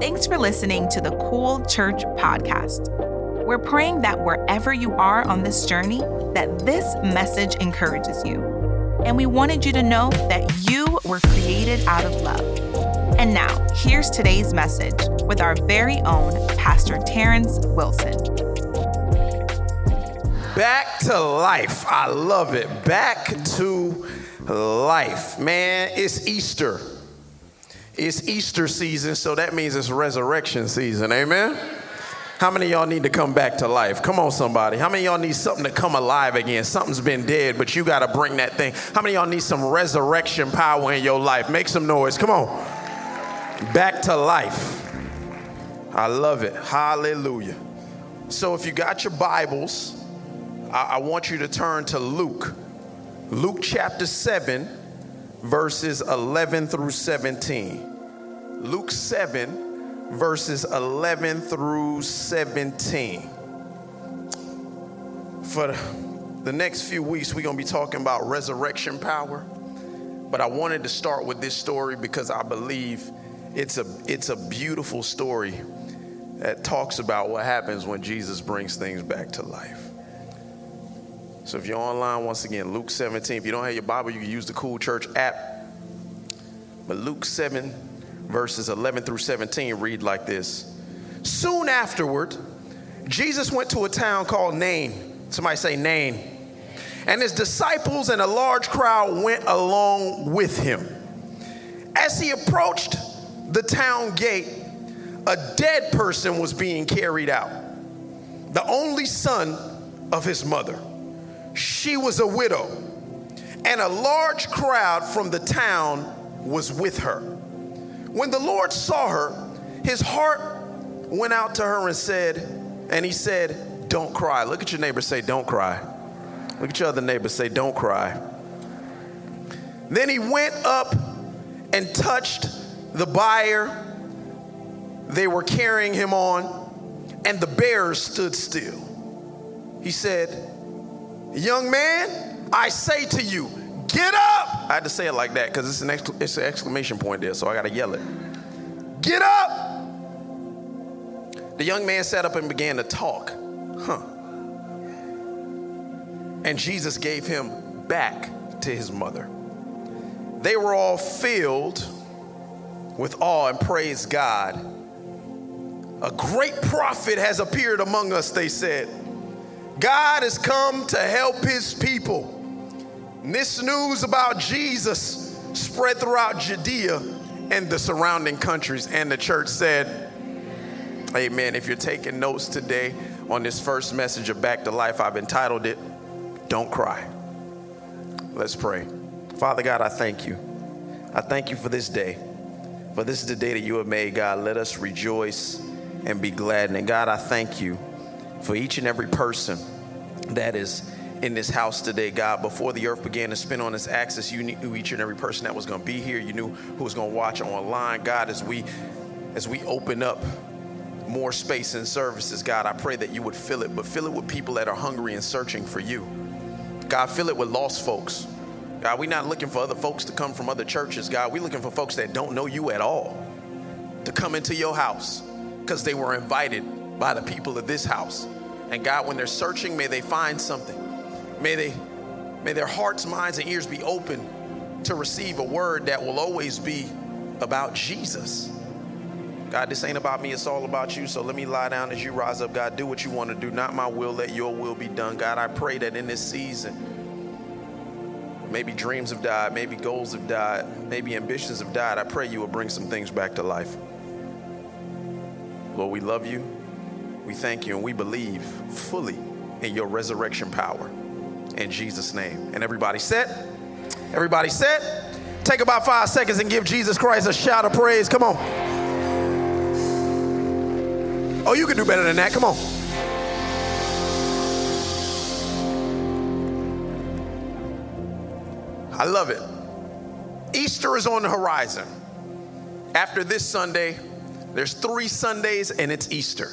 Thanks for listening to the Cool Church podcast. We're praying that wherever you are on this journey, that this message encourages you. And we wanted you to know that you were created out of love. And now, here's today's message with our very own Pastor Terrance Wilson. Back to life. I love it. Back to life. Man, it's Easter. It's Easter season, so that means it's resurrection season. Amen? How many y'all need to come back to life? Come on, somebody. How many y'all need something to come alive again? Something's been dead, but you got to bring that thing. How many y'all need some resurrection power in your life? Make some noise. Come on. Back to life. I love it. Hallelujah. So if you got your Bibles, I, I want you to turn to Luke. Luke chapter 7, verses 11 through 17. Luke 7, verses 11 through 17. For the next few weeks, we're going to be talking about resurrection power. But I wanted to start with this story because I believe it's a, it's a beautiful story that talks about what happens when Jesus brings things back to life. So if you're online, once again, Luke 17. If you don't have your Bible, you can use the Cool Church app. But Luke 7, verses 11 through 17 read like this Soon afterward, Jesus went to a town called Nain. Somebody say Nain. And his disciples and a large crowd went along with him. As he approached the town gate, a dead person was being carried out, the only son of his mother. She was a widow, and a large crowd from the town was with her. When the Lord saw her, his heart went out to her and said, and he said, Don't cry. Look at your neighbor, say, Don't cry. Look at your other neighbor, say, Don't cry. Then he went up and touched the bier they were carrying him on, and the bearers stood still. He said, Young man, I say to you, Get up! I had to say it like that because it's, an it's an exclamation point there, so I got to yell it. Get up! The young man sat up and began to talk. Huh. And Jesus gave him back to his mother. They were all filled with awe and praised God. A great prophet has appeared among us, they said. God has come to help his people. And this news about Jesus spread throughout Judea and the surrounding countries. And the church said, Amen. If you're taking notes today on this first message of Back to Life, I've entitled it, Don't Cry. Let's pray. Father God, I thank you. I thank you for this day. For this is the day that you have made, God. Let us rejoice and be glad. And God, I thank you for each and every person that is in this house today, God. Before the earth began to spin on its axis, you knew each and every person that was going to be here. You knew who was going to watch online, God. As we as we open up more space and services, God, I pray that you would fill it, but fill it with people that are hungry and searching for you. God, fill it with lost folks. God, we're not looking for other folks to come from other churches, God. We're looking for folks that don't know you at all to come into your house because they were invited by the people of this house. And God, when they're searching, may they find something. May they may their hearts, minds, and ears be open to receive a word that will always be about Jesus. God, this ain't about me, it's all about you. So let me lie down as you rise up. God, do what you want to do. Not my will, let your will be done. God, I pray that in this season, maybe dreams have died, maybe goals have died, maybe ambitions have died. I pray you will bring some things back to life. Lord, we love you, we thank you, and we believe fully in your resurrection power in Jesus' name. And everybody set? Everybody set? Take about five seconds and give Jesus Christ a shout of praise. Come on. Oh, you can do better than that. Come on. I love it. Easter is on the horizon. After this Sunday, there's three Sundays and it's Easter.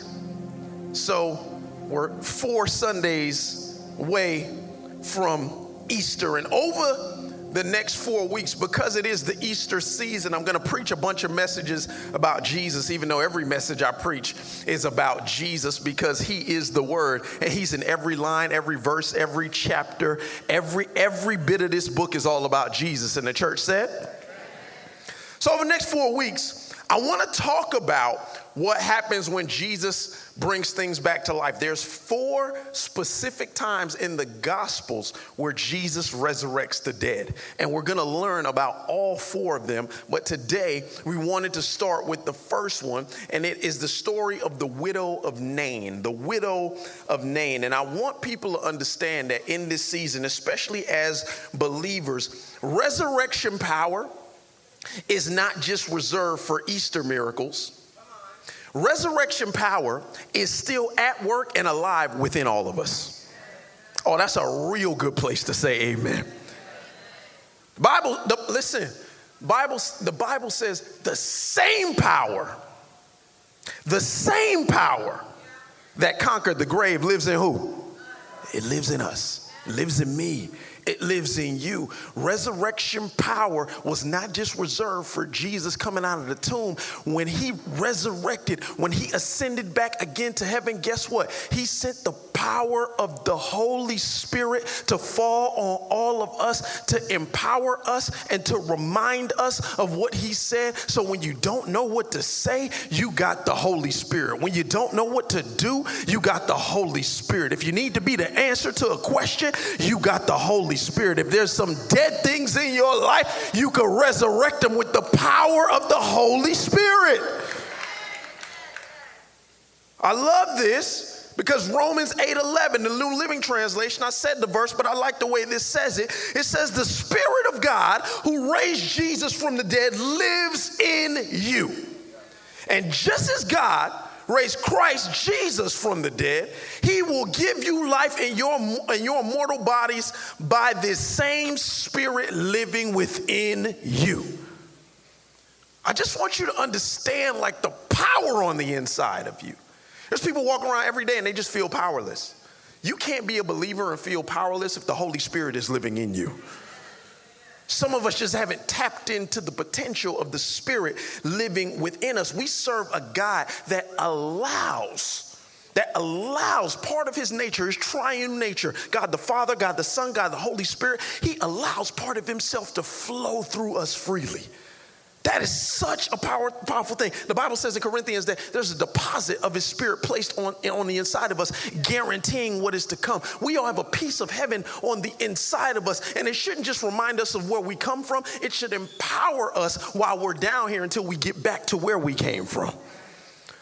So we're four Sundays away from Easter. And over the next four weeks, because it is the Easter season, I'm going to preach a bunch of messages about Jesus, even though every message I preach is about Jesus because he is the word and he's in every line, every verse, every chapter, every every bit of this book is all about Jesus. And the church said, so over the next four weeks, I want to talk about what happens when Jesus brings things back to life. There's four specific times in the Gospels where Jesus resurrects the dead. And we're going to learn about all four of them. But today, we wanted to start with the first one, and it is the story of the widow of Nain. The widow of Nain. And I want people to understand that in this season, especially as believers, resurrection power is not just reserved for Easter miracles. Resurrection power is still at work and alive within all of us. Oh, that's a real good place to say amen. Bible, the, listen, Bible, the Bible says the same power, the same power that conquered the grave lives in who? It lives in us, lives in me, it lives in you. Resurrection power was not just reserved for Jesus coming out of the tomb. When he resurrected, when he ascended back again to heaven, guess what? He sent the power of the Holy Spirit to fall on all of us, to empower us, and to remind us of what he said. So when you don't know what to say, you got the Holy Spirit. When you don't know what to do, you got the Holy Spirit. If you need to be the answer to a question, you got the Holy Spirit. If there's some dead things in your life, you can resurrect them with the power of the Holy Spirit. I love this because Romans 8:11, the New Living Translation, I said the verse, but I like the way this says it. It says, The Spirit of God who raised Jesus from the dead lives in you. And just as God raised Christ Jesus from the dead, he will give you life in your, in your mortal bodies by this same spirit living within you. I just want you to understand like the power on the inside of you. There's people walking around every day and they just feel powerless. You can't be a believer and feel powerless if the Holy Spirit is living in you. Some of us just haven't tapped into the potential of the Spirit living within us. We serve a God that allows that allows part of his nature, his triune nature, God the Father, God the Son, God the Holy Spirit, he allows part of himself to flow through us freely. That is such a power, powerful thing. The Bible says in Corinthians that there's a deposit of His Spirit placed on, on the inside of us, guaranteeing what is to come. We all have a piece of heaven on the inside of us, and it shouldn't just remind us of where we come from, it should empower us while we're down here until we get back to where we came from.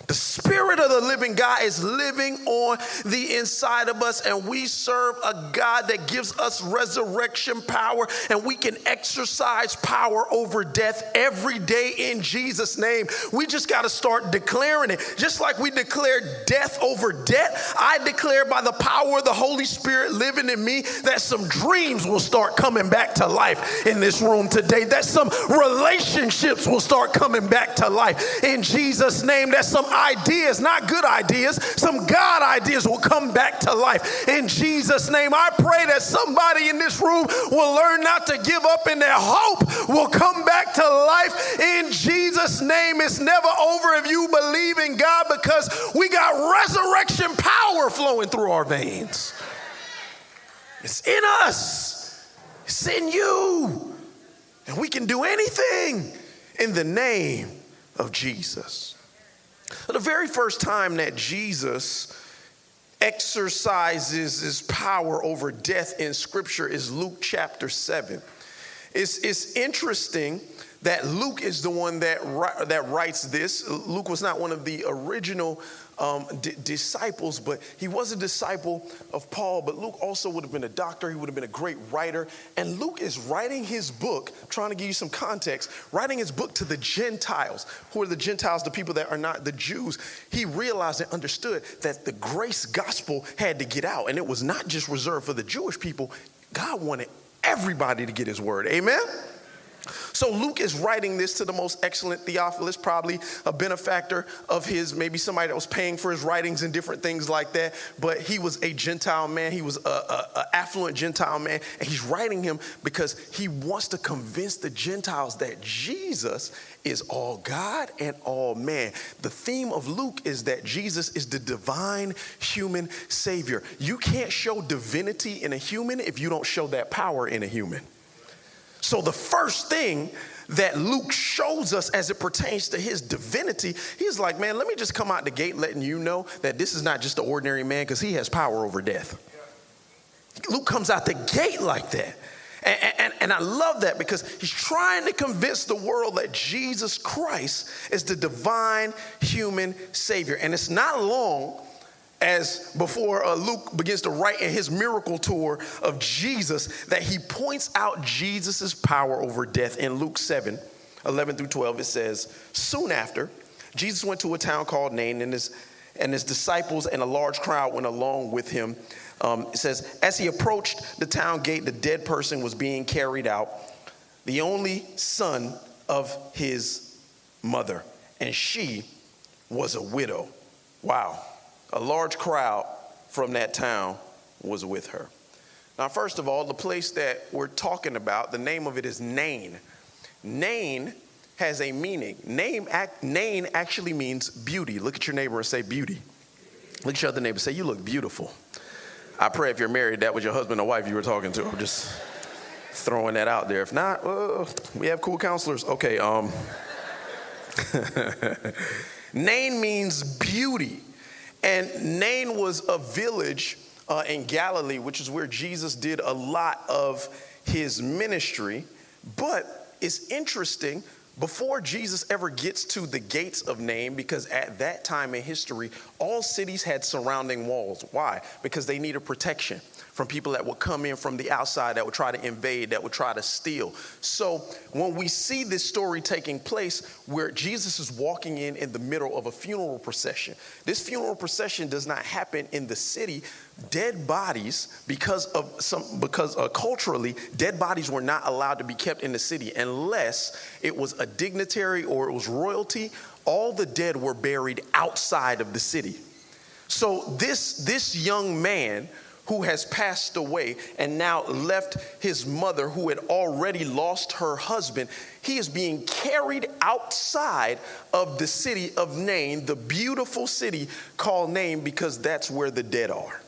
The Spirit of the living God is living on the inside of us, and we serve a God that gives us resurrection power, and we can exercise power over death every day in Jesus' name. We just got to start declaring it. Just like we declare death over debt, I declare by the power of the Holy Spirit living in me that some dreams will start coming back to life in this room today, that some relationships will start coming back to life in Jesus' name, that some ideas, not good ideas, some God ideas will come back to life. In Jesus' name, I pray that somebody in this room will learn not to give up and their hope will come back to life. In Jesus' name, it's never over if you believe in God because we got resurrection power flowing through our veins. It's in us, it's in you. And we can do anything in the name of Jesus. The very first time that Jesus exercises his power over death in scripture is Luke chapter 7. It's, it's interesting that Luke is the one that, that writes this. Luke was not one of the original um, disciples, but he was a disciple of Paul. But Luke also would have been a doctor, he would have been a great writer. And Luke is writing his book, trying to give you some context, writing his book to the Gentiles. Who are the Gentiles? The people that are not the Jews. He realized and understood that the grace gospel had to get out, and it was not just reserved for the Jewish people. God wanted everybody to get his word. Amen? So Luke is writing this to the most excellent Theophilus, probably a benefactor of his, maybe somebody that was paying for his writings and different things like that. But he was a Gentile man. He was a, affluent Gentile man, and he's writing him because he wants to convince the Gentiles that Jesus is all God and all man. The theme of Luke is that Jesus is the divine human savior. You can't show divinity in a human if you don't show that power in a human. So, the first thing that Luke shows us as it pertains to his divinity, he's like, man, let me just come out the gate letting you know that this is not just an ordinary man because he has power over death. Luke comes out the gate like that. And, and, and, I love that because he's trying to convince the world that Jesus Christ is the divine human Savior. And it's not long as before uh, Luke begins to write in his miracle tour of Jesus, that he points out Jesus' power over death. In Luke 7 11 through 12, it says, Soon after, Jesus went to a town called Nain, and his, and his disciples and a large crowd went along with him. Um, it says, As he approached the town gate, the dead person was being carried out, the only son of his mother, and she was a widow. Wow a large crowd from that town was with her. Now, first of all, the place that we're talking about, the name of it is Nain. Nain has a meaning. Name, act, Nain actually means beauty. Look at your neighbor and say beauty. Look at your other neighbor and say, You look beautiful. I pray if you're married, that was your husband or wife you were talking to. I'm just throwing that out there. If not, well, we have cool counselors. Okay, um, Nain means beauty. And Nain was a village uh, in Galilee, which is where Jesus did a lot of his ministry. But it's interesting, before Jesus ever gets to the gates of Nain, because at that time in history, all cities had surrounding walls. Why? Because they needed protection from people that would come in from the outside that would try to invade, that would try to steal. So when we see this story taking place where Jesus is walking in in the middle of a funeral procession, this funeral procession does not happen in the city. Dead bodies, because of some, because uh, culturally, dead bodies were not allowed to be kept in the city unless it was a dignitary or it was royalty. All the dead were buried outside of the city. So this, this young man who has passed away and now left his mother, who had already lost her husband. He is being carried outside of the city of Nain, the beautiful city called Nain, because that's where the dead are.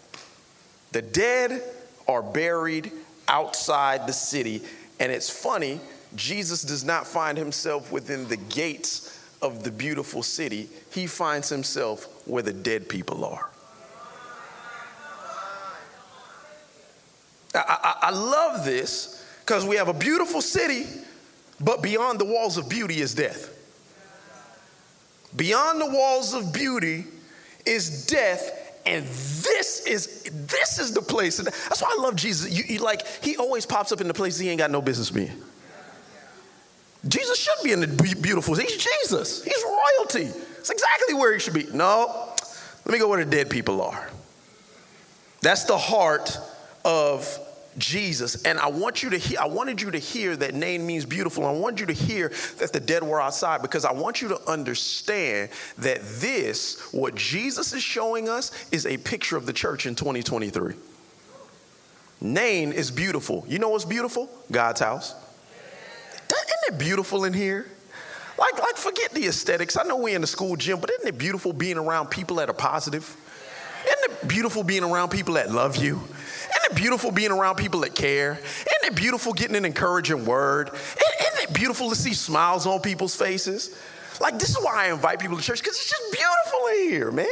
The dead are buried outside the city. And it's funny, Jesus does not find himself within the gates of the beautiful city, he finds himself where the dead people are. I, I, I love this because we have a beautiful city, but beyond the walls of beauty is death. Beyond the walls of beauty is death and this is this is the place that's why i love jesus you, you, like he always pops up in the places he ain't got no business being jesus should be in the beautiful he's jesus he's royalty it's exactly where he should be no let me go where the dead people are that's the heart of Jesus. And I want you to hear, I wanted you to hear that name means beautiful. I want you to hear that the dead were outside because I want you to understand that this, what Jesus is showing us, is a picture of the church in 2023. Nain is beautiful. You know what's beautiful? God's house. It beautiful in here? Like, like forget the aesthetics. I know we're in the school gym, but isn't it beautiful being around people that are positive? Isn't it beautiful being around people that love you? Isn't it beautiful being around people that care? Isn't it beautiful getting an encouraging word? Isn't it beautiful to see smiles on people's faces? Like, this is why I invite people to church, because it's just beautiful in here, man.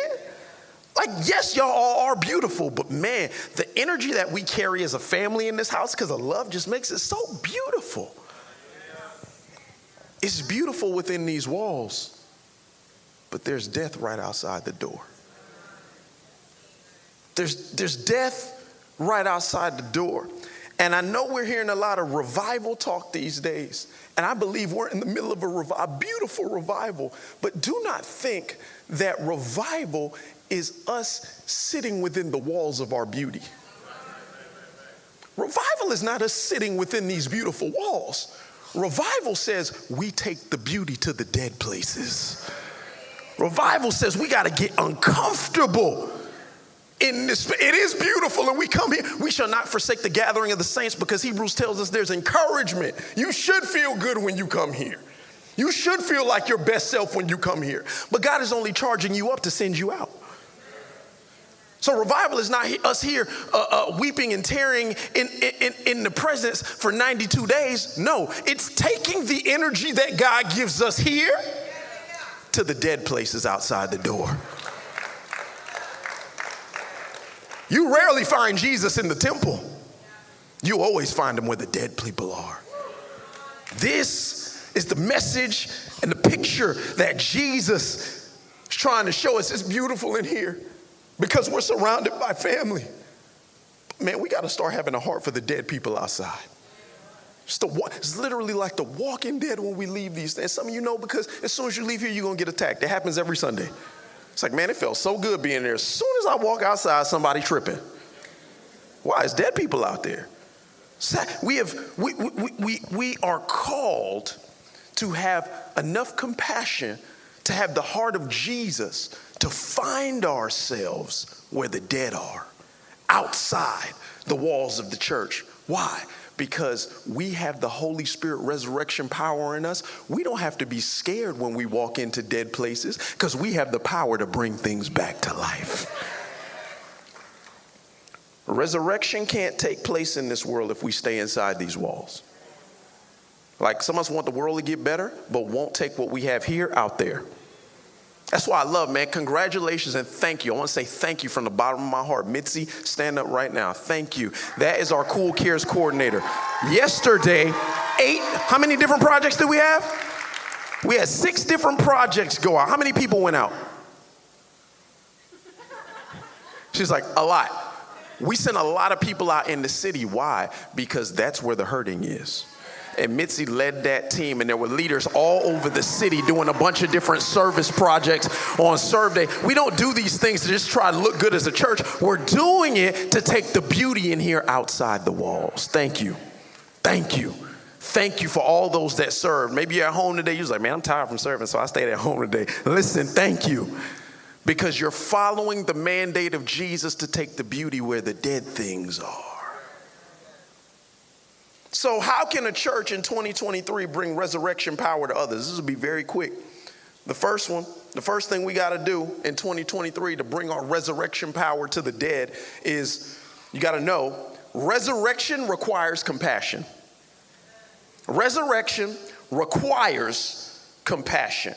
Like, yes, y'all all are beautiful, but man, the energy that we carry as a family in this house because of love just makes it so beautiful. It's beautiful within these walls, but there's death right outside the door. There's, there's death right outside the door. And I know we're hearing a lot of revival talk these days. And I believe we're in the middle of a, rev- a beautiful revival. But do not think that revival is us sitting within the walls of our beauty. Revival is not us sitting within these beautiful walls. Revival says we take the beauty to the dead places. Revival says we got to get uncomfortable in this. It is beautiful, and we come here. We shall not forsake the gathering of the saints because Hebrews tells us there's encouragement. You should feel good when you come here. You should feel like your best self when you come here. But God is only charging you up to send you out. So revival is not us here uh, uh, weeping and tearing in, in, in the presence for 92 days. No, it's taking the energy that God gives us here to the dead places outside the door. You rarely find Jesus in the temple. You always find him where the dead people are. This is the message and the picture that Jesus is trying to show us. It's beautiful in here because we're surrounded by family. Man, we got to start having a heart for the dead people outside. It's, the, it's literally like the walking dead when we leave these things. Some of you know because as soon as you leave here, you're going to get attacked. It happens every Sunday. It's like, man, it felt so good being there. As soon as I walk outside, somebody tripping. Why? It's dead people out there. We, have, we, we, we, we are called to have enough compassion to have the heart of Jesus to find ourselves where the dead are, outside the walls of the church. Why? Because we have the Holy Spirit resurrection power in us. We don't have to be scared when we walk into dead places because we have the power to bring things back to life. Resurrection can't take place in this world if we stay inside these walls. Like some of us want the world to get better, but won't take what we have here out there. That's why I love, man. Congratulations and thank you. I want to say thank you from the bottom of my heart. Mitzi, stand up right now. Thank you. That is our Cool Cares coordinator. Yesterday, eight, how many different projects did we have? We had six different projects go out. How many people went out? She's like, a lot. We sent a lot of people out in the city. Why? Because that's where the hurting is and Mitzi led that team, and there were leaders all over the city doing a bunch of different service projects on Serve Day. We don't do these things to just try to look good as a church. We're doing it to take the beauty in here outside the walls. Thank you. Thank you. Thank you for all those that served. Maybe you're at home today, you're like, man, I'm tired from serving, so I stayed at home today. Listen, thank you. Because you're following the mandate of Jesus to take the beauty where the dead things are. So, how can a church in 2023 bring resurrection power to others? This will be very quick. The first one, the first thing we got to do in 2023 to bring our resurrection power to the dead is you got to know resurrection requires compassion. Resurrection requires compassion.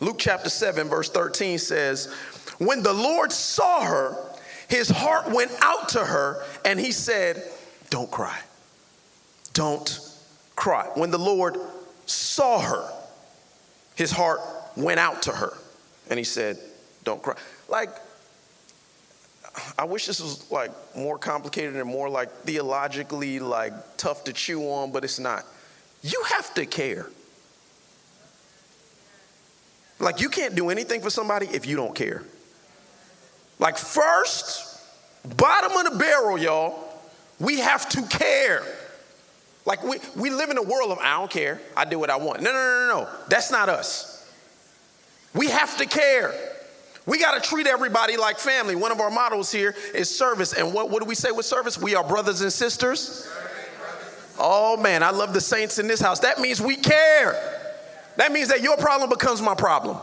Luke chapter 7, verse 13 says, When the Lord saw her, his heart went out to her, and he said, Don't cry don't cry. When the Lord saw her, his heart went out to her and he said, Don't cry. Like, I wish this was like more complicated and more like theologically like tough to chew on, but it's not. You have to care. Like, you can't do anything for somebody if you don't care. Like, first, bottom of the barrel, y'all, we have to care. Like we, we live in a world of I don't care, I do what I want. No, no, no, no, no. That's not us. We have to care. We got to treat everybody like family. One of our models here is service. And what, what do we say with service? We are brothers and sisters. Oh man, I love the saints in this house. That means we care. That means that your problem becomes my problem.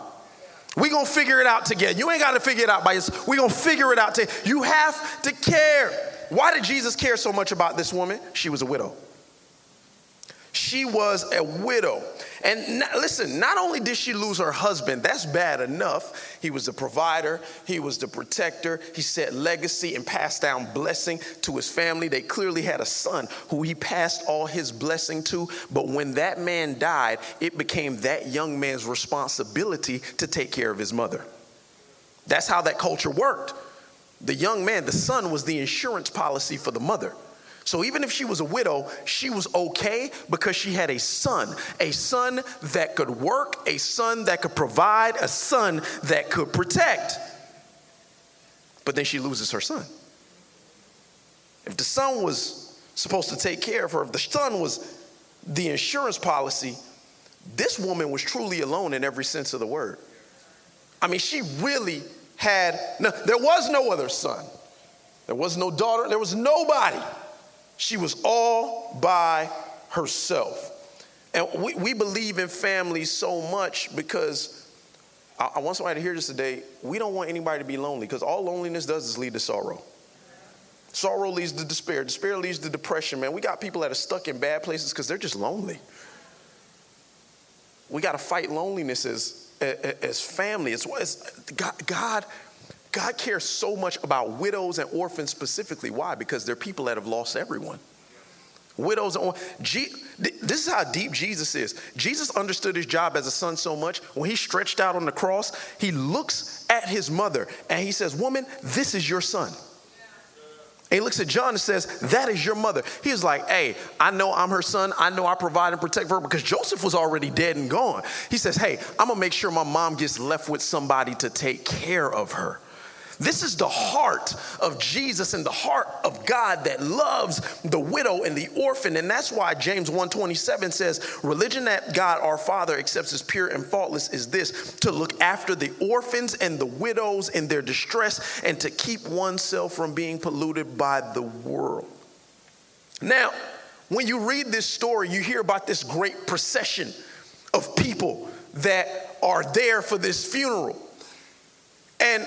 we going to figure it out together. You ain't got to figure it out by yourself. we going to figure it out together. You have to care. Why did Jesus care so much about this woman? She was a widow. She was a widow. And listen, not only did she lose her husband, that's bad enough. He was the provider, he was the protector, he set legacy and passed down blessing to his family. They clearly had a son who he passed all his blessing to. But when that man died, it became that young man's responsibility to take care of his mother. That's how that culture worked. The young man, the son, was the insurance policy for the mother. So even if she was a widow, she was okay because she had a son, a son that could work, a son that could provide, a son that could protect. But then she loses her son. If the son was supposed to take care of her, if the son was the insurance policy, this woman was truly alone in every sense of the word. I mean, she really had, no, there was no other son, there was no daughter, there was nobody. She was all by herself. And we, we believe in families so much because I, I want somebody to hear this today. We don't want anybody to be lonely because all loneliness does is lead to sorrow. Sorrow leads to despair. Despair leads to depression, man. We got people that are stuck in bad places because they're just lonely. We got to fight loneliness as, as family. It's, it's God, God, God cares so much about widows and orphans specifically. Why? Because they're people that have lost everyone. Widows and orphans. this is how deep Jesus is. Jesus understood his job as a son so much. When he stretched out on the cross, he looks at his mother and he says, Woman, this is your son. And he looks at John and says, That is your mother. He was like, Hey, I know I'm her son. I know I provide and protect for her because Joseph was already dead and gone. He says, Hey, I'm going to make sure my mom gets left with somebody to take care of her. This is the heart of Jesus and the heart of God that loves the widow and the orphan. And that's why James 1:27 says, religion that God our Father accepts as pure and faultless is this to look after the orphans and the widows in their distress and to keep oneself from being polluted by the world. Now, when you read this story, you hear about this great procession of people that are there for this funeral. And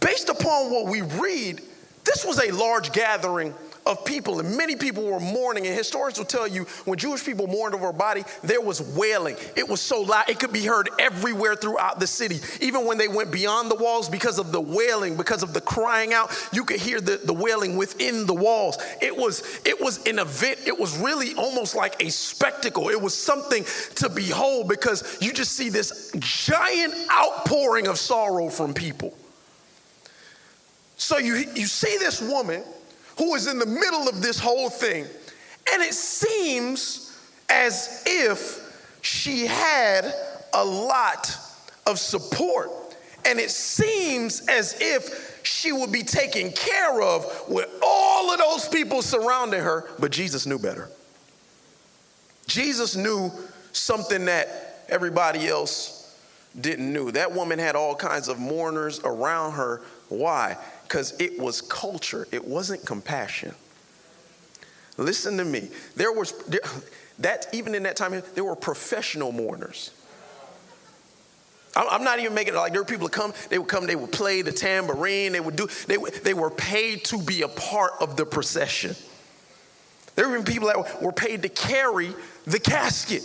based upon what we read, this was a large gathering of people, and many people were mourning. And historians will tell you when Jewish people mourned over a body, there was wailing. It was so loud, it could be heard everywhere throughout the city. Even when they went beyond the walls, because of the wailing, because of the crying out, you could hear the, the wailing within the walls. It was, it was an event, it was really almost like a spectacle. It was something to behold because you just see this giant outpouring of sorrow from people. So you, you see this woman who is in the middle of this whole thing, and it seems as if she had a lot of support. And it seems as if she would be taken care of with all of those people surrounding her, but Jesus knew better. Jesus knew something that everybody else didn't know. That woman had all kinds of mourners around her. Why? Because it was culture, it wasn't compassion. Listen to me. There was that even in that time there were professional mourners. I'm not even making it like there were people that come, they would come, they would play the tambourine, they would do, they, they were paid to be a part of the procession. There were even people that were paid to carry the casket.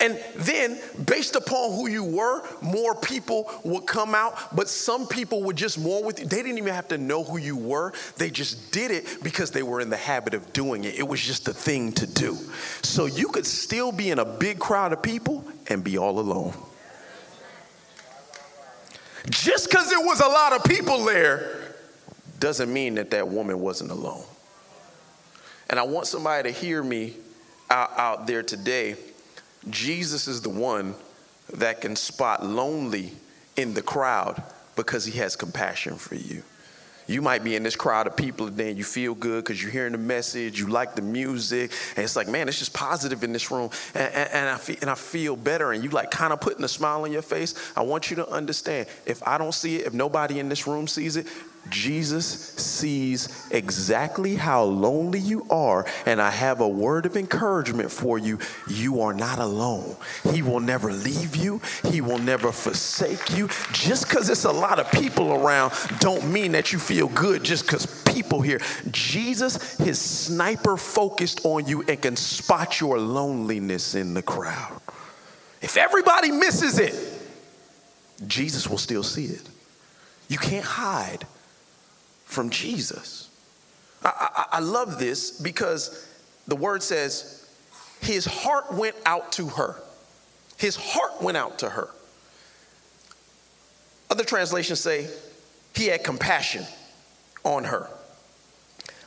And then, based upon who you were, more people would come out, but some people would just mourn with you. They didn't even have to know who you were, they just did it because they were in the habit of doing it. It was just a thing to do. So you could still be in a big crowd of people and be all alone. Just because there was a lot of people there doesn't mean that that woman wasn't alone. And I want somebody to hear me out, out there today Jesus is the one that can spot lonely in the crowd because he has compassion for you. You might be in this crowd of people and you feel good because you're hearing the message, you like the music, and it's like, man, it's just positive in this room. And, and, and, I, feel, and I feel better. And you like kind of putting a smile on your face. I want you to understand if I don't see it, if nobody in this room sees it, Jesus sees exactly how lonely you are, and I have a word of encouragement for you. You are not alone. He will never leave you, He will never forsake you. Just because it's a lot of people around, don't mean that you feel good just because people here. Jesus, His sniper focused on you and can spot your loneliness in the crowd. If everybody misses it, Jesus will still see it. You can't hide from Jesus. I, I, I love this because the word says, his heart went out to her. His heart went out to her. Other translations say he had compassion on her.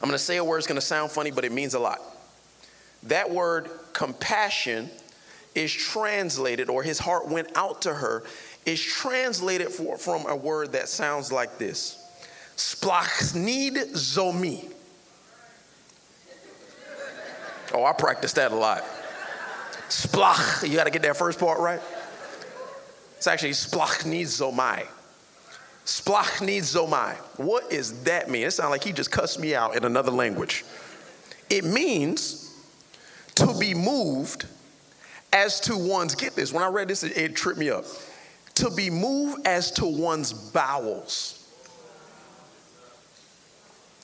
I'm going to say a word, it's going to sound funny, but it means a lot. That word compassion is translated, or his heart went out to her, is translated for, from a word that sounds like this Splachnid zomi. Oh, I practiced that a lot. Splach. You got to get that first part right. It's actually splachnizomai. Splachnizomai. What does that mean? It sounds like he just cussed me out in another language. It means to be moved as to one's, get this, when I read this, it, it tripped me up. To be moved as to one's bowels.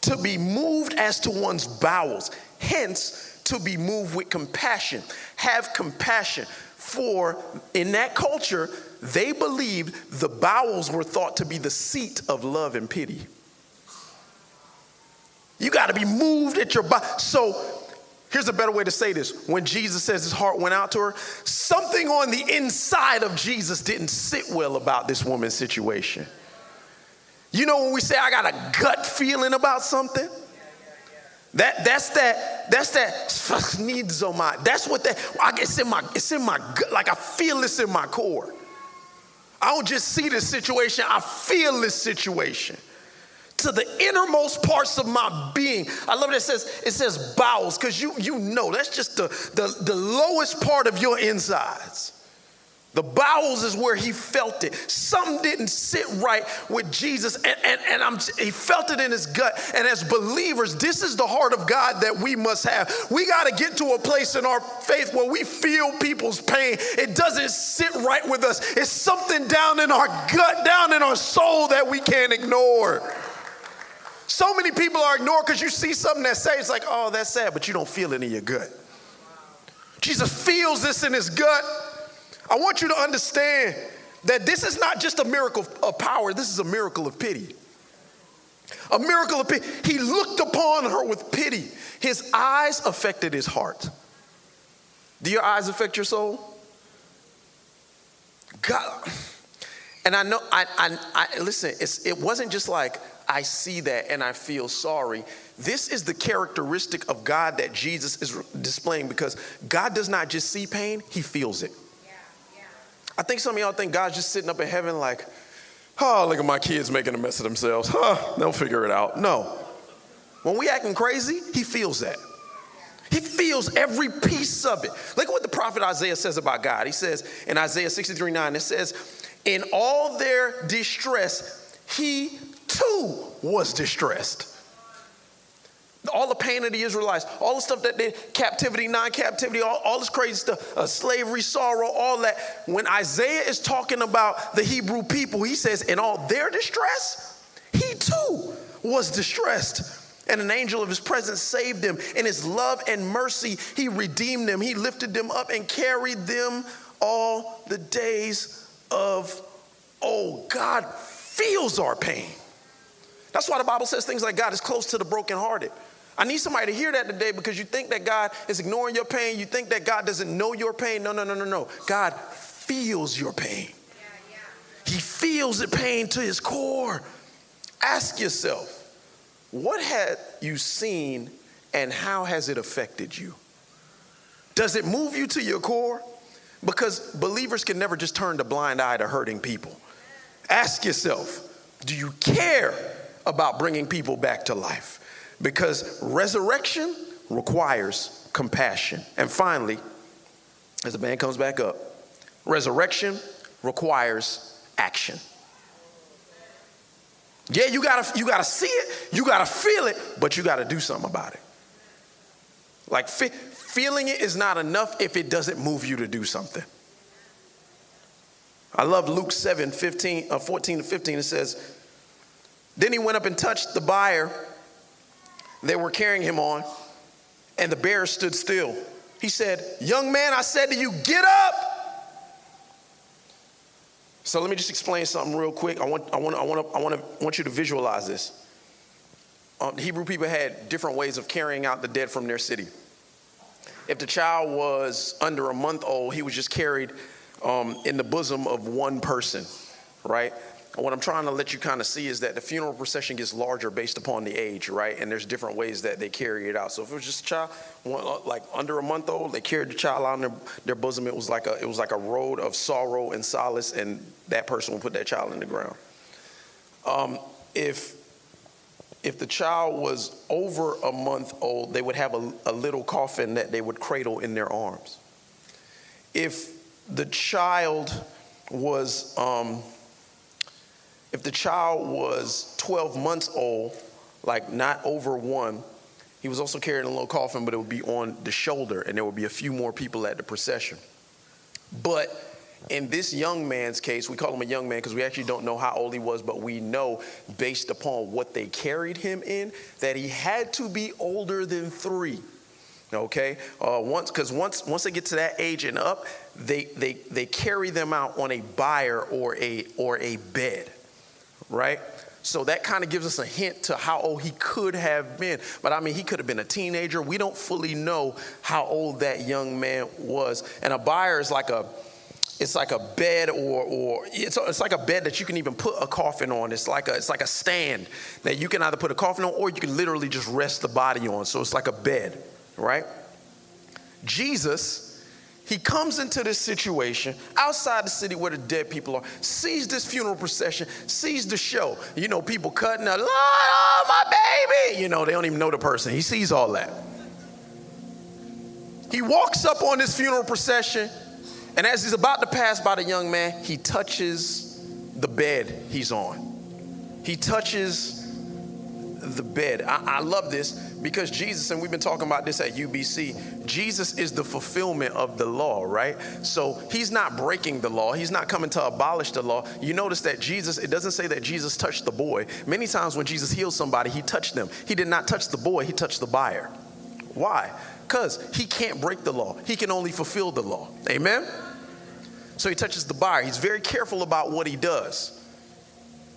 To be moved as to one's bowels. Hence, to be moved with compassion. Have compassion. For in that culture, they believed the bowels were thought to be the seat of love and pity. You got to be moved at your body. So here's a better way to say this. When Jesus says his heart went out to her, something on the inside of Jesus didn't sit well about this woman's situation. You know when we say I got a gut feeling about something? That that's that that's that needs on my that's what that I guess in my it's in my gut like I feel this in my core. I don't just see this situation, I feel this situation to the innermost parts of my being. I love it. It says it says bowels because you you know that's just the, the the lowest part of your insides. The bowels is where he felt it. Something didn't sit right with Jesus, and, and, and I'm, he felt it in his gut. And as believers, this is the heart of God that we must have. We got to get to a place in our faith where we feel people's pain. It doesn't sit right with us, it's something down in our gut, down in our soul that we can't ignore. So many people are ignored because you see something that says, it's like, oh, that's sad, but you don't feel it in your gut. Jesus feels this in his gut. I want you to understand that this is not just a miracle of power, this is a miracle of pity. A miracle of pity. He looked upon her with pity. His eyes affected his heart. Do your eyes affect your soul? God. And I know, I, I, I listen, it wasn't just like, I see that and I feel sorry. This is the characteristic of God that Jesus is displaying because God does not just see pain, He feels it. I think some of y'all think God's just sitting up in heaven like, oh, look at my kids making a mess of themselves. Huh, they'll figure it out. No. When we acting crazy, he feels that. He feels every piece of it. Look at what the prophet Isaiah says about God. He says in Isaiah 63 9, it says, In all their distress, he too was distressed all the pain of the Israelites, all the stuff that they captivity, non-captivity, all, all this crazy stuff, uh, slavery, sorrow, all that. When Isaiah is talking about the Hebrew people, he says, in all their distress, he too was distressed. And an angel of his presence saved them. In his love and mercy, he redeemed them. He lifted them up and carried them all the days of oh God feels our pain. That's why the Bible says things like God is close to the brokenhearted. I need somebody to hear that today because you think that God is ignoring your pain. You think that God doesn't know your pain. No, no, no, no, no. God feels your pain. He feels the pain to his core. Ask yourself, what had you seen and how has it affected you? Does it move you to your core? Because believers can never just turn the blind eye to hurting people. Ask yourself, do you care about bringing people back to life? Because resurrection requires compassion. And finally, as the band comes back up, resurrection requires action. Yeah, you gotta you gotta see it, you gotta feel it, but you gotta do something about it. Like fe- feeling it is not enough if it doesn't move you to do something. I love Luke 7, 15, uh, 14 to 15. It says, Then he went up and touched the bier they were carrying him on, and the bear stood still. He said, Young man, I said to you, get up. So let me just explain something real quick. I want, I want, I want, I want, to, want you to visualize this. Um, Hebrew people had different ways of carrying out the dead from their city. If the child was under a month old, he was just carried um, in the bosom of one person, right? What I'm trying to let you kind of see is that the funeral procession gets larger based upon the age, right? And there's different ways that they carry it out. So if it was just a child, uh, like under a month old, they carried the child out in their, their bosom. It was like a it was like a road of sorrow and solace, and that person would put that child in the ground. Um, if if the child was over a month old, they would have a, a little coffin that they would cradle in their arms. if the child was um, if the child was 12 months old, like not over one, he was also carrying a little coffin, but it would be on the shoulder, and there would be a few more people at the procession. But in this young man's case, we call him a young man because we actually don't know how old he was, but we know based upon what they carried him in that he had to be older than three. Okay, uh, once because once once they get to that age and up, they they they carry them out on a bier or a or a bed, right? So that kind of gives us a hint to how old he could have been. But I mean, he could have been a teenager. We don't fully know how old that young man was. And a bier is like a it's like a bed or or it's, it's like a bed that you can even put a coffin on it's like a it's like a stand that you can either put a coffin on or you can literally just rest the body on so it's like a bed right jesus he comes into this situation outside the city where the dead people are sees this funeral procession sees the show. You know people cutting a oh my baby! You know they don't even know the person. He sees all that. He walks up on this funeral procession and as he's about to pass by the young man, he touches the bed he's on. He touches the bed. I, I, love this because Jesus, and we've been talking about this at UBC, Jesus is the fulfillment of the law, right? So he's not breaking the law, he's not coming to abolish the law. You notice that Jesus, it doesn't say that Jesus touched the boy. Many times when Jesus healed somebody, he touched them. He did not touch the boy, he touched the buyer. Why? Because he can't break the law, he can only fulfill the law. Amen? So he touches the buyer. He's very careful about what he does.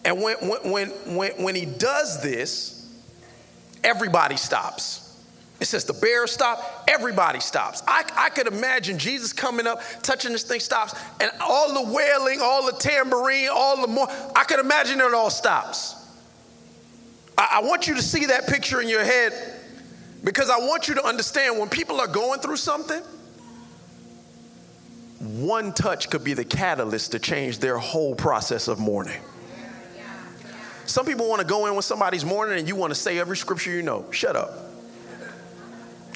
And when, when, when, when, he does this, everybody stops. It says the bear stop, everybody stops. I, I could imagine Jesus coming up, touching this thing stops, and all the wailing, all the tambourine, all the more. I could imagine it all stops. I, I want you to see that picture in your head because I want you to understand when people are going through something, one touch could be the catalyst to change their whole process of mourning. Some people want to go in when somebody's mourning and you want to say every scripture you know. Shut up.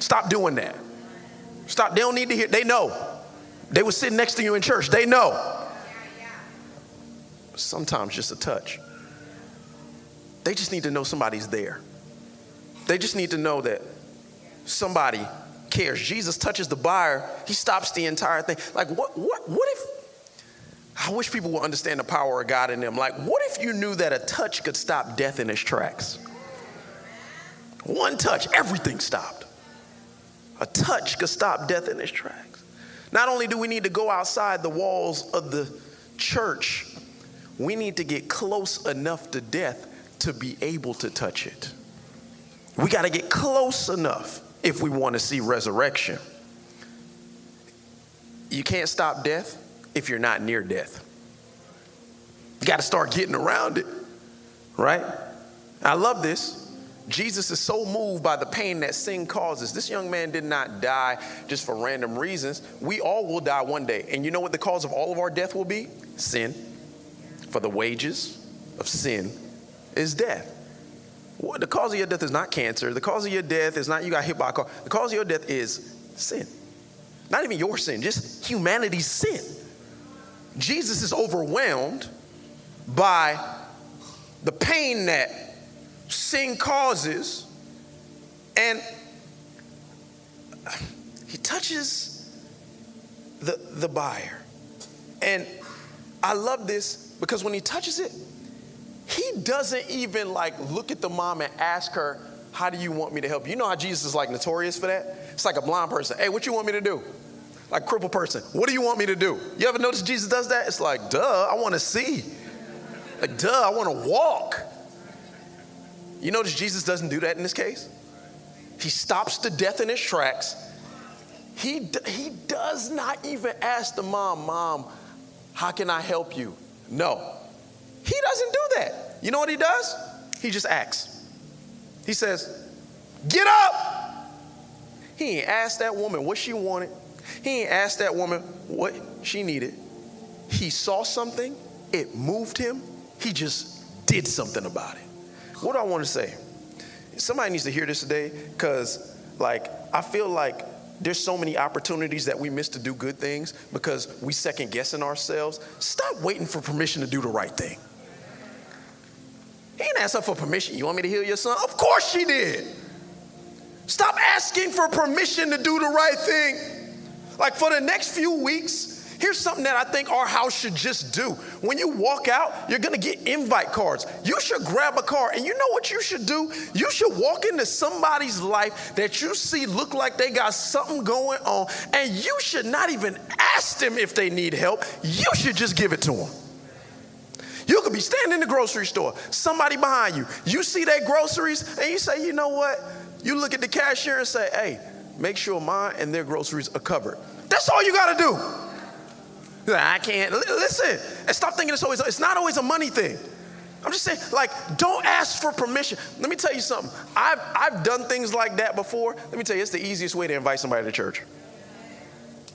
Stop doing that. Stop. They don't need to hear. They know. They were sitting next to you in church. They know. Sometimes just a touch. They just need to know somebody's there. They just need to know that somebody cares. Jesus touches the buyer, he stops the entire thing. Like, what, what, what if, I wish people would understand the power of God in them. Like, what if you knew that a touch could stop death in its tracks? One touch, everything stopped. A touch could stop death in its tracks. Not only do we need to go outside the walls of the church, we need to get close enough to death to be able to touch it. We got to get close enough if we want to see resurrection. You can't stop death if you're not near death. You got to start getting around it, right? I love this. Jesus is so moved by the pain that sin causes. This young man did not die just for random reasons. We all will die one day. And you know what the cause of all of our death will be? Sin. For the wages of sin is death. The cause of your death is not cancer. The cause of your death is not you got hit by a car. The cause of your death is sin. Not even your sin, just humanity's sin. Jesus is overwhelmed by the pain that sin causes, and he touches the, the bier. And I love this because when he touches it, he doesn't even like look at the mom and ask her, How do you want me to help you? You know how Jesus is like notorious for that? It's like a blind person. Hey, what you want me to do? Like crippled person. What do you want me to do? You ever notice Jesus does that? It's like, duh, I want to see. Like, duh, I want to walk. You notice Jesus doesn't do that in this case? He stops to death in his tracks. He, he does not even ask the mom, Mom, how can I help you? No. He doesn't do that. You know what he does? He just acts. He says, Get up. He asked that woman what she wanted. He ain't asked that woman what she needed. He saw something, it moved him. He just did something about it. What do I want to say? Somebody needs to hear this today because, like, I feel like there's so many opportunities that we miss to do good things because we second guessing ourselves. Stop waiting for permission to do the right thing. He didn't ask her for permission. You want me to heal your son? Of course she did. Stop asking for permission to do the right thing. Like for the next few weeks, Here's something that I think our house should just do. When you walk out, you're gonna get invite cards. You should grab a card, and you know what you should do? You should walk into somebody's life that you see look like they got something going on, and you should not even ask them if they need help. You should just give it to them. You could be standing in the grocery store, somebody behind you, you see their groceries, and you say, you know what? You look at the cashier and say, hey, make sure mine and their groceries are covered. That's all you gotta do. I can't. Listen, and stop thinking it's always, it's not always a money thing. I'm just saying, like, don't ask for permission. Let me tell you something. I've, I've done things like that before. Let me tell you, it's the easiest way to invite somebody to church.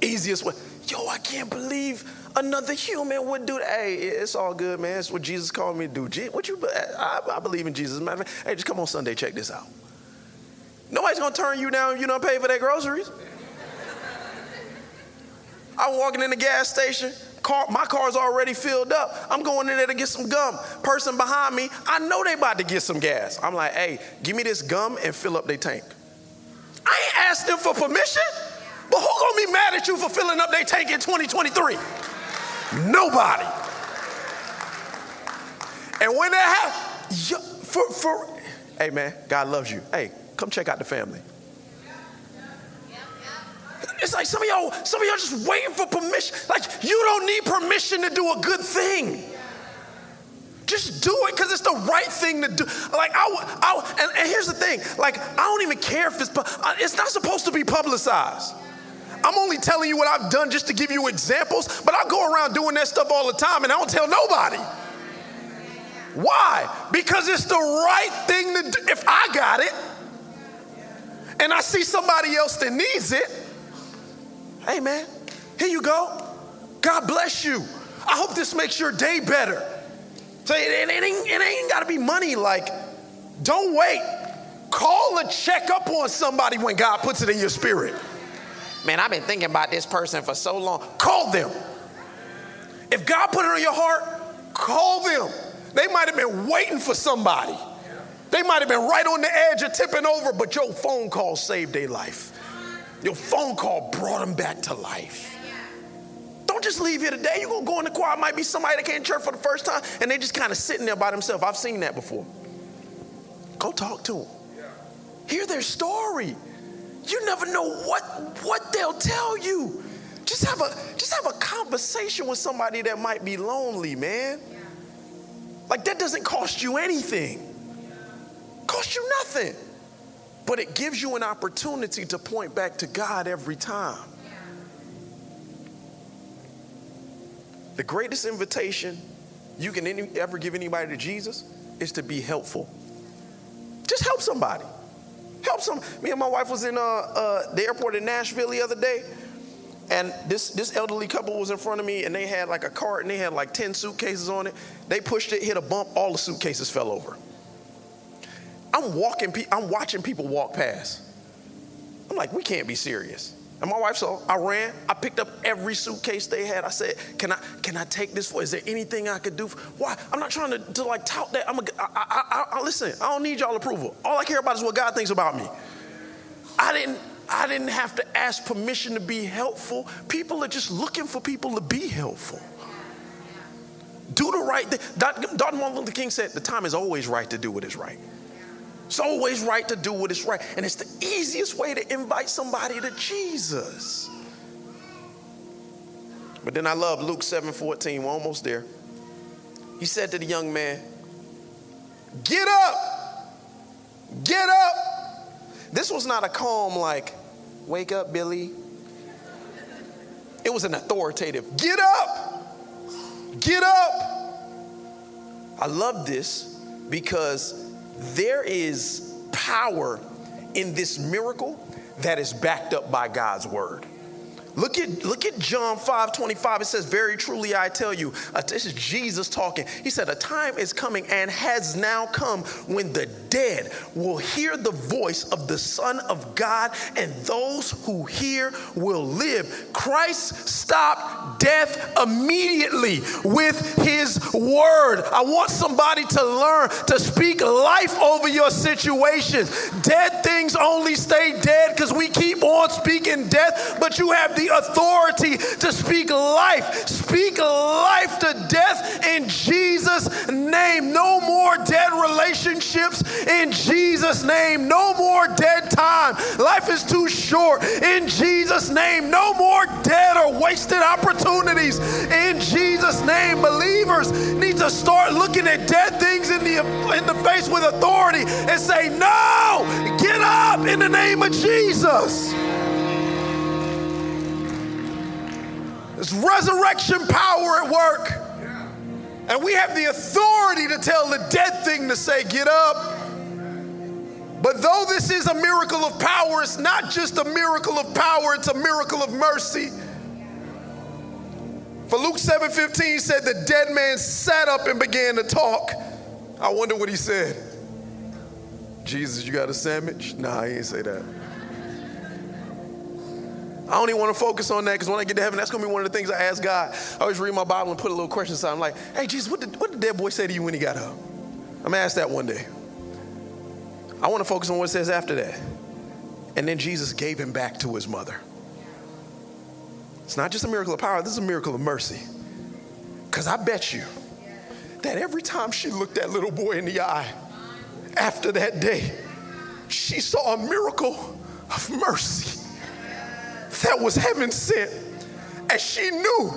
Easiest way. Yo, I can't believe another human would do that. Hey, it's all good, man. It's what Jesus called me to do. What you? I, I believe in Jesus. Man, hey, just come on Sunday, check this out. Nobody's gonna turn you down if you don't pay for their groceries. I'm walking in the gas station. Car, my car's already filled up. I'm going in there to get some gum. Person behind me, I know they about to get some gas. I'm like, hey, give me this gum and fill up their tank. I ain't asked them for permission, but who gonna be mad at you for filling up their tank in 2023? Nobody. And when that happens, for, for, hey man, God loves you. Hey, come check out the family. It's like some of y'all, some of y'all just waiting for permission. Like you don't need permission to do a good thing. Just do it because it's the right thing to do. Like I, I and, and, here's the thing. Like I don't even care if it's it's not supposed to be publicized. I'm only telling you what I've done just to give you examples, but I go around doing that stuff all the time and I don't tell nobody. Why? Because it's the right thing to do. If I got it and I see somebody else that needs it, Hey, man, here you go. God bless you. I hope this makes your day better. So it, it, ain't, it ain't got to be money. Like, don't wait. Call a check up on somebody when God puts it in your spirit. Man, I've been thinking about this person for so long. Call them. If God put it on your heart, call them. They might have been waiting for somebody. They might have been right on the edge of tipping over, but your phone call saved their life. Your phone call brought them back to life. Don't just leave here today. You're going to go in the choir. Might be somebody that came to church for the first time and they just kind of sitting there by themselves. I've seen that before. Go talk to them. Hear their story. You never know what, what they'll tell you. Just have a just have a conversation with somebody that might be lonely, man. Like that doesn't cost you anything. Cost you nothing but it gives you an opportunity to point back to God every time. The greatest invitation you can any, ever give anybody to Jesus is to be helpful. Just help somebody. Help some. Me and my wife was in uh, uh, the airport in Nashville the other day, and this this elderly couple was in front of me, and they had like a cart, and they had like ten suitcases on it. They pushed it, hit a bump, all the suitcases fell over. I'm walking, I'm watching people walk past. I'm like, we can't be serious. And my wife saw, I ran, I picked up every suitcase they had. I said, can I, can I take this for, is there anything I could do? For, why? I'm not trying to, to like tout that. I'm a, I, I, I, listen, I don't need y'all approval. All I care about is what God thinks about me. I didn't, I didn't have to ask permission to be helpful. People are just looking for people to be helpful. Do the right thing. Dr. Martin Luther King said, the time is always right to do what is right. It's always right to do what is right. And it's the easiest way to invite somebody to Jesus. But then I love Luke 7 14. We're almost there. He said to the young man, Get up! Get up! This was not a calm, like, wake up, Billy. It was an authoritative, get up! Get up! I love this because there is power in this miracle that is backed up by God's word. Look at, look at John 5 25. It says, Very truly I tell you, uh, this is Jesus talking. He said, A time is coming and has now come when the dead will hear the voice of the Son of God, and those who hear will live. Christ stopped death immediately with his word. I want somebody to learn to speak life over your situations. Dead things only stay dead because we keep on speaking death, but you have the authority to speak life. Speak life to death in Jesus' name. No more dead relationships in Jesus' name. No more dead time. Life is too short in Jesus' name. No more dead or wasted opportunities in Jesus' name. Believers need to start looking at dead things in the, in the face with authority and say, No, get up in the name of Jesus. There's resurrection power at work. And we have the authority to tell the dead thing to say, Get up. But though this is a miracle of power, it's not just a miracle of power, it's a miracle of mercy. For Luke 7:15 said the dead man sat up and began to talk. I wonder what he said. Jesus, you got a sandwich? Nah, he ain't say that. I don't even want to focus on that because when I get to heaven, that's going to be one of the things I ask God. I always read my Bible and put a little question sign. I'm like, hey, Jesus, what did, what did that boy say to you when he got up? I'm going to ask that one day. I want to focus on what it says after that. And then Jesus gave him back to his mother. It's not just a miracle of power, this is a miracle of mercy. Because I bet you that every time she looked that little boy in the eye after that day, she saw a miracle of mercy that was heaven sent. And she knew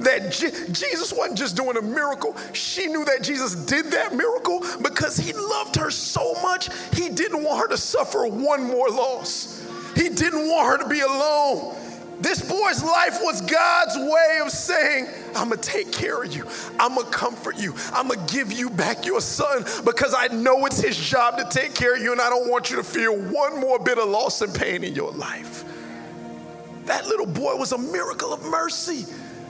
that Je- Jesus wasn't just doing a miracle. She knew that Jesus did that miracle because he loved her so much, he didn't want her to suffer one more loss. He didn't want her to be alone. This boy's life was God's way of saying, I'm gonna take care of you. I'm gonna comfort you. I'm gonna give you back your son because I know it's his job to take care of you and I don't want you to feel one more bit of loss and pain in your life. That little boy was a miracle of mercy.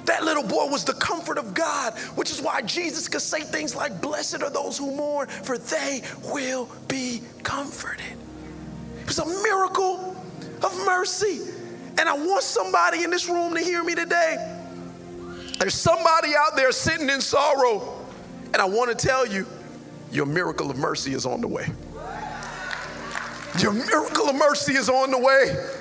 That little boy was the comfort of God, which is why Jesus could say things like, Blessed are those who mourn, for they will be comforted. It was a miracle of mercy. And I want somebody in this room to hear me today. There's somebody out there sitting in sorrow, and I want to tell you, your miracle of mercy is on the way. Your miracle of mercy is on the way.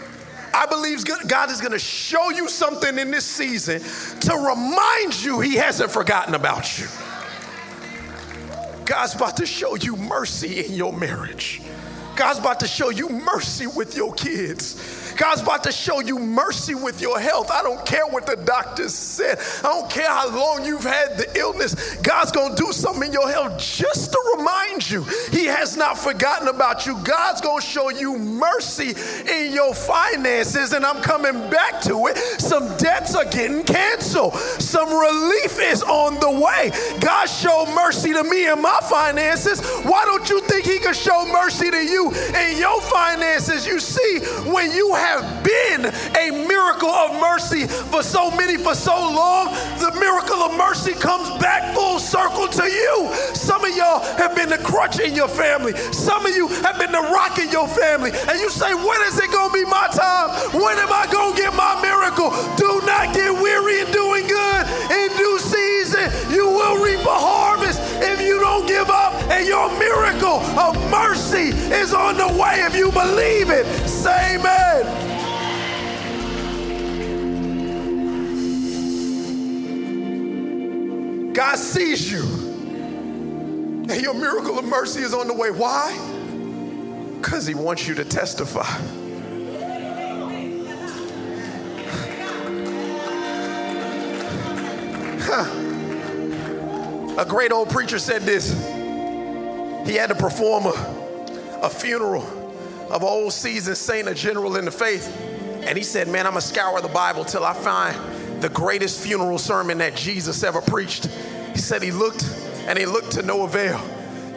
I believe God is going to show you something in this season to remind you He hasn't forgotten about you. God's about to show you mercy in your marriage. God's about to show you mercy with your kids. God's about to show you mercy with your health. I don't care what the doctors said. I don't care how long you've had the illness. God's going to do something in your health just to remind you He has not forgotten about you. God's going to show you mercy in your finances. And I'm coming back to it. Some debts are getting canceled, some relief is on the way. God showed mercy to me in my finances. Why don't you think He could show mercy to you in your finances? You see, when you have been a miracle of mercy for so many for so long, the miracle of mercy comes back full circle to you. Some of y'all have been the crutch in your family. Some of you have been the rock in your family. And you say, when is it going to be my time? When am I going to get my miracle? Do not get weary in doing good. In due season, you will reap a harvest if you don't give up. And your miracle of mercy is on the way if you believe it. Say amen. God sees you. And your miracle of mercy is on the way. Why? Because He wants you to testify. A great old preacher said this. He had to perform a, a funeral of an old seasoned saint, a general in the faith. And he said, Man, I'm going to scour the Bible till I find the greatest funeral sermon that Jesus ever preached. He said he looked and he looked to no avail.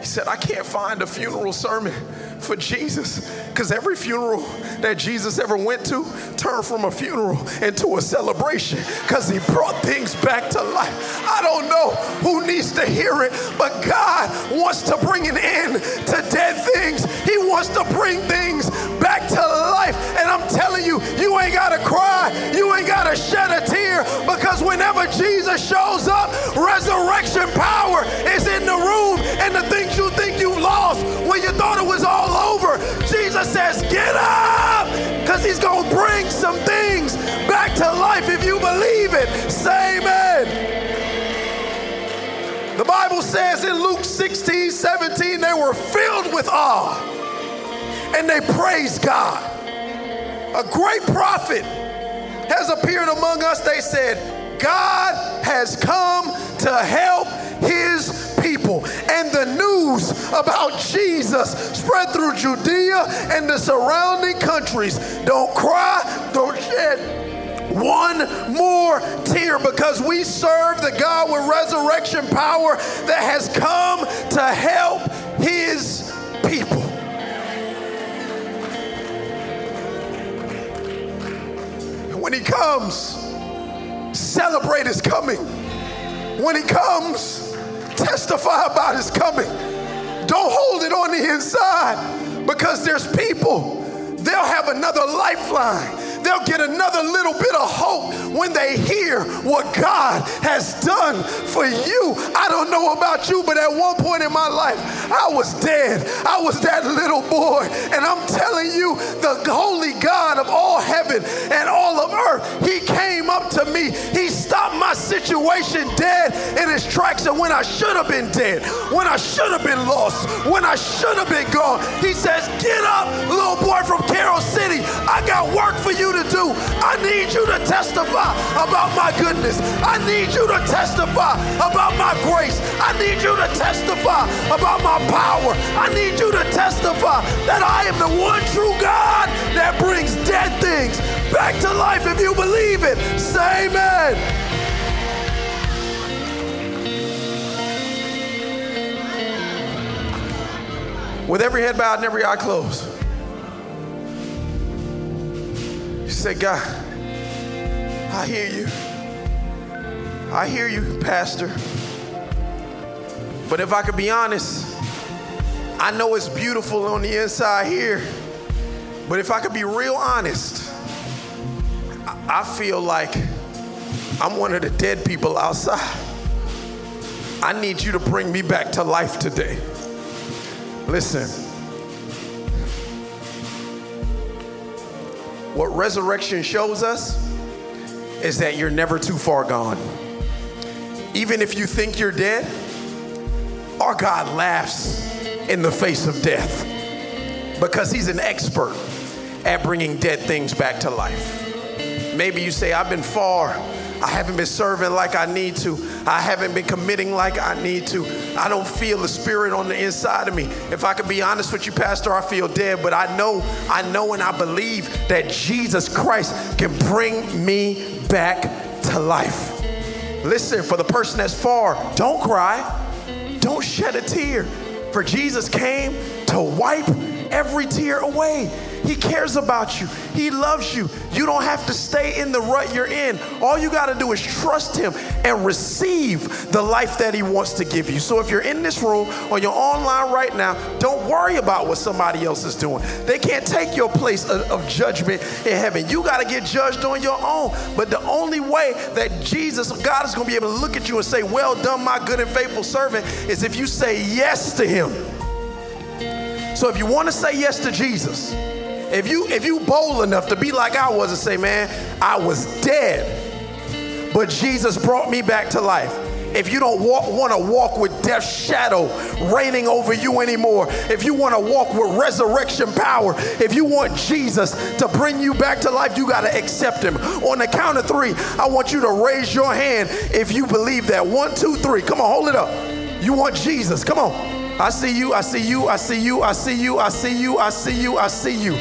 He said, I can't find a funeral sermon for Jesus because every funeral that Jesus ever went to turned from a funeral into a celebration because he brought things back to life. I don't know who needs to hear it, but God wants to bring an end to dead things. He wants to bring things back to life. And I'm telling you, you ain't got to cry, you ain't got to shed a tear because whenever Jesus shows up, resurrection power is in the room and the things you think you lost when you thought it was all over. Jesus says, Get up! Because he's going to bring some things back to life if you believe it. Say amen. The Bible says in Luke 16, 17, they were filled with awe and they praised God. A great prophet has appeared among us. They said, God has come to help his people. And the news about Jesus spread through Judea and the surrounding countries. Don't cry, don't shed one more tear because we serve the God with resurrection power that has come to help his people. When he comes, celebrate his coming. When he comes, testify about his coming. Don't hold it on the inside because there's people, they'll have another lifeline they'll get another little bit of hope when they hear what God has done for you. I don't know about you, but at one point in my life, I was dead. I was that little boy. And I'm telling you, the holy God of all heaven and all of earth, he came up to me. He stopped my situation dead in its tracks. And when I should have been dead, when I should have been lost, when I should have been gone, he says, Get up, little boy from Carol City. I got work for you to do. I need you to testify about my goodness. I need you to testify about my grace. I need you to testify about my power. I need you to testify that I am the one true God that brings dead things back to life. If you believe it, say amen. With every head bowed and every eye closed. You say, God, I hear you. I hear you, Pastor. But if I could be honest, I know it's beautiful on the inside here. But if I could be real honest, I feel like I'm one of the dead people outside. I need you to bring me back to life today. Listen. What resurrection shows us is that you're never too far gone. Even if you think you're dead, our God laughs in the face of death because He's an expert at bringing dead things back to life. Maybe you say, I've been far I haven't been serving like I need to. I haven't been committing like I need to. I don't feel the spirit on the inside of me. If I could be honest with you, Pastor, I feel dead, but I know, I know and I believe that Jesus Christ can bring me back to life. Listen, for the person that's far, don't cry. Don't shed a tear. For Jesus came to wipe every tear away. He cares about you. He loves you. You don't have to stay in the rut you're in. All you got to do is trust Him and receive the life that He wants to give you. So if you're in this room or you're online right now, don't worry about what somebody else is doing. They can't take your place of, of judgment in heaven. You got to get judged on your own. But the only way that Jesus, God is going to be able to look at you and say, Well done, my good and faithful servant, is if you say yes to Him. So if you want to say yes to Jesus, if you if you bold enough to be like I was and say, man, I was dead, but Jesus brought me back to life. If you don't want to walk with death's shadow reigning over you anymore, if you want to walk with resurrection power, if you want Jesus to bring you back to life, you got to accept him. On the count of three, I want you to raise your hand if you believe that. One, two, three. Come on, hold it up. You want Jesus. Come on. I see you, I see you, I see you, I see you, I see you, I see you, I see you.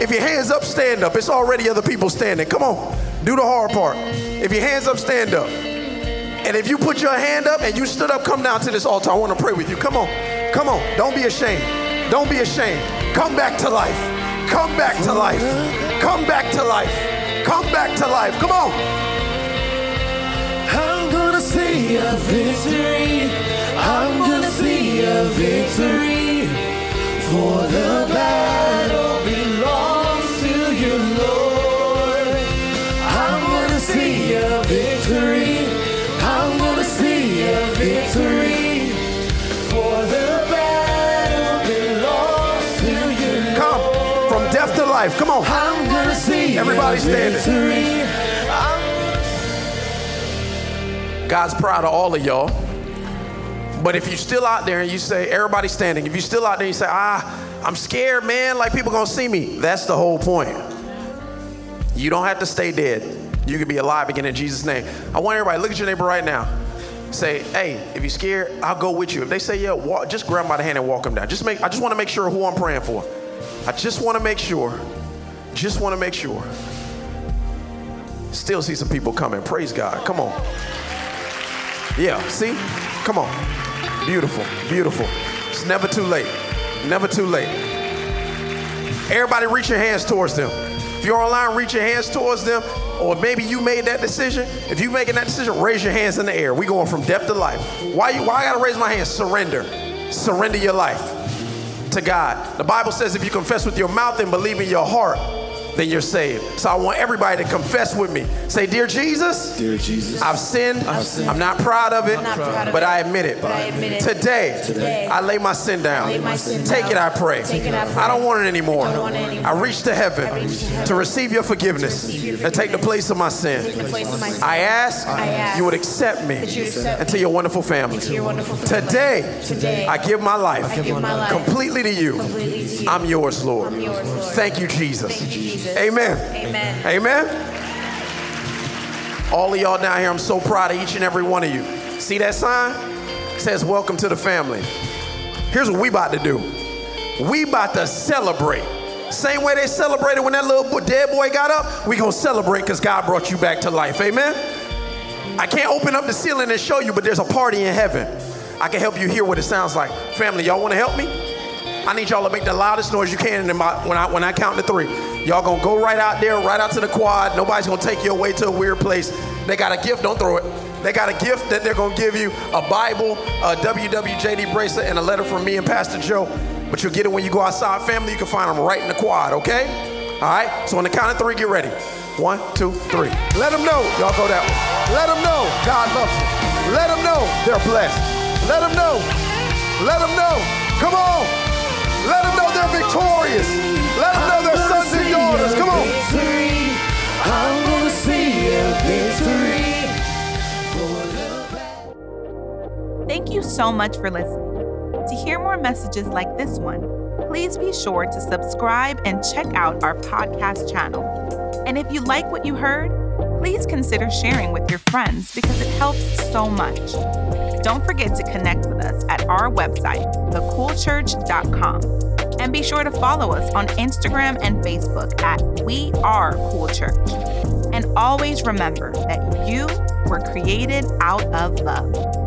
If your hands up, stand up. It's already other people standing. Come on, do the hard part. If your hands up, stand up. And if you put your hand up and you stood up, come down to this altar. I want to pray with you. Come on. Come on. Don't be ashamed. Don't be ashamed. Come back to life. Come back to life. Come back to life. Come back to life. Come on. I'm gonna see a victory. I'm a victory. For the battle belongs to you, Lord. I'm gonna see a victory. I'm gonna see a victory. For the battle belongs to you. Come from death to life. Come on. I'm gonna see Everybody standing. God's proud of all of y'all. But if you're still out there and you say, everybody's standing, if you're still out there and you say, ah, I'm scared, man, like people gonna see me, that's the whole point. You don't have to stay dead. You can be alive again in Jesus' name. I want everybody, look at your neighbor right now. Say, hey, if you're scared, I'll go with you. If they say, yeah, walk, just grab them by the hand and walk them down. Just make, I just wanna make sure who I'm praying for. I just wanna make sure, just wanna make sure. Still see some people coming. Praise God. Come on. Yeah, see? Come on. Beautiful, beautiful. It's never too late. Never too late. Everybody reach your hands towards them. If you're online, reach your hands towards them. Or maybe you made that decision. If you're making that decision, raise your hands in the air. We going from death to life. Why you why I gotta raise my hands? Surrender. Surrender your life to God. The Bible says if you confess with your mouth and believe in your heart, then you're saved. So I want everybody to confess with me. Say, Dear Jesus, Dear Jesus, I've sinned. sinned. I'm not proud of it, proud of but it, I admit it. but I admit it. Today, Today, I lay my sin down. my sin Take down. it, I pray. Take it, I pray. I don't want it anymore. I want it anymore. I reach to heaven, reach to heaven to receive your forgiveness receive your and take the place of my sin. Take the place of my sin. I ask, I ask you would accept me into your wonderful family. your wonderful family. Today, Today, I give my life, give my life completely to you. completely to you. I'm yours, Lord. I'm yours, Lord. Thank you, Jesus. Thank you, Jesus. Amen. Amen. Amen. All of y'all down here, I'm so proud of each and every one of you. See that sign? It says, Welcome to the family. Here's what we about to do. We about to celebrate. Same way they celebrated when that little dead boy got up, we gonna celebrate because God brought you back to life. Amen. I can't open up the ceiling and show you, but there's a party in heaven. I can help you hear what it sounds like. Family, y'all want to help me? I need y'all to make the loudest noise you can in my, when I when I count to three. Y'all gonna go right out there, right out to the quad. Nobody's gonna take you away to a weird place. They got a gift. Don't throw it. They got a gift that they're gonna give you: a Bible, a WWJD bracelet, and a letter from me and Pastor Joe. But you'll get it when you go outside. Family, you can find them right in the quad. Okay? All right. So on the count of three, get ready. One, two, three. Let them know. Y'all go that way. Let them know God loves them. Let them know they're blessed. Let them know. Let them know. Come on. Let them know they're victorious. Let them know Come on. I'm gonna see victory. Thank you so much for listening. To hear more messages like this one, please be sure to subscribe and check out our podcast channel. And if you like what you heard, please consider sharing with your friends because it helps so much. Don't forget to connect with us at our website, thecoolchurch.com. And be sure to follow us on Instagram and Facebook at We Are Cool Church. And always remember that you were created out of love.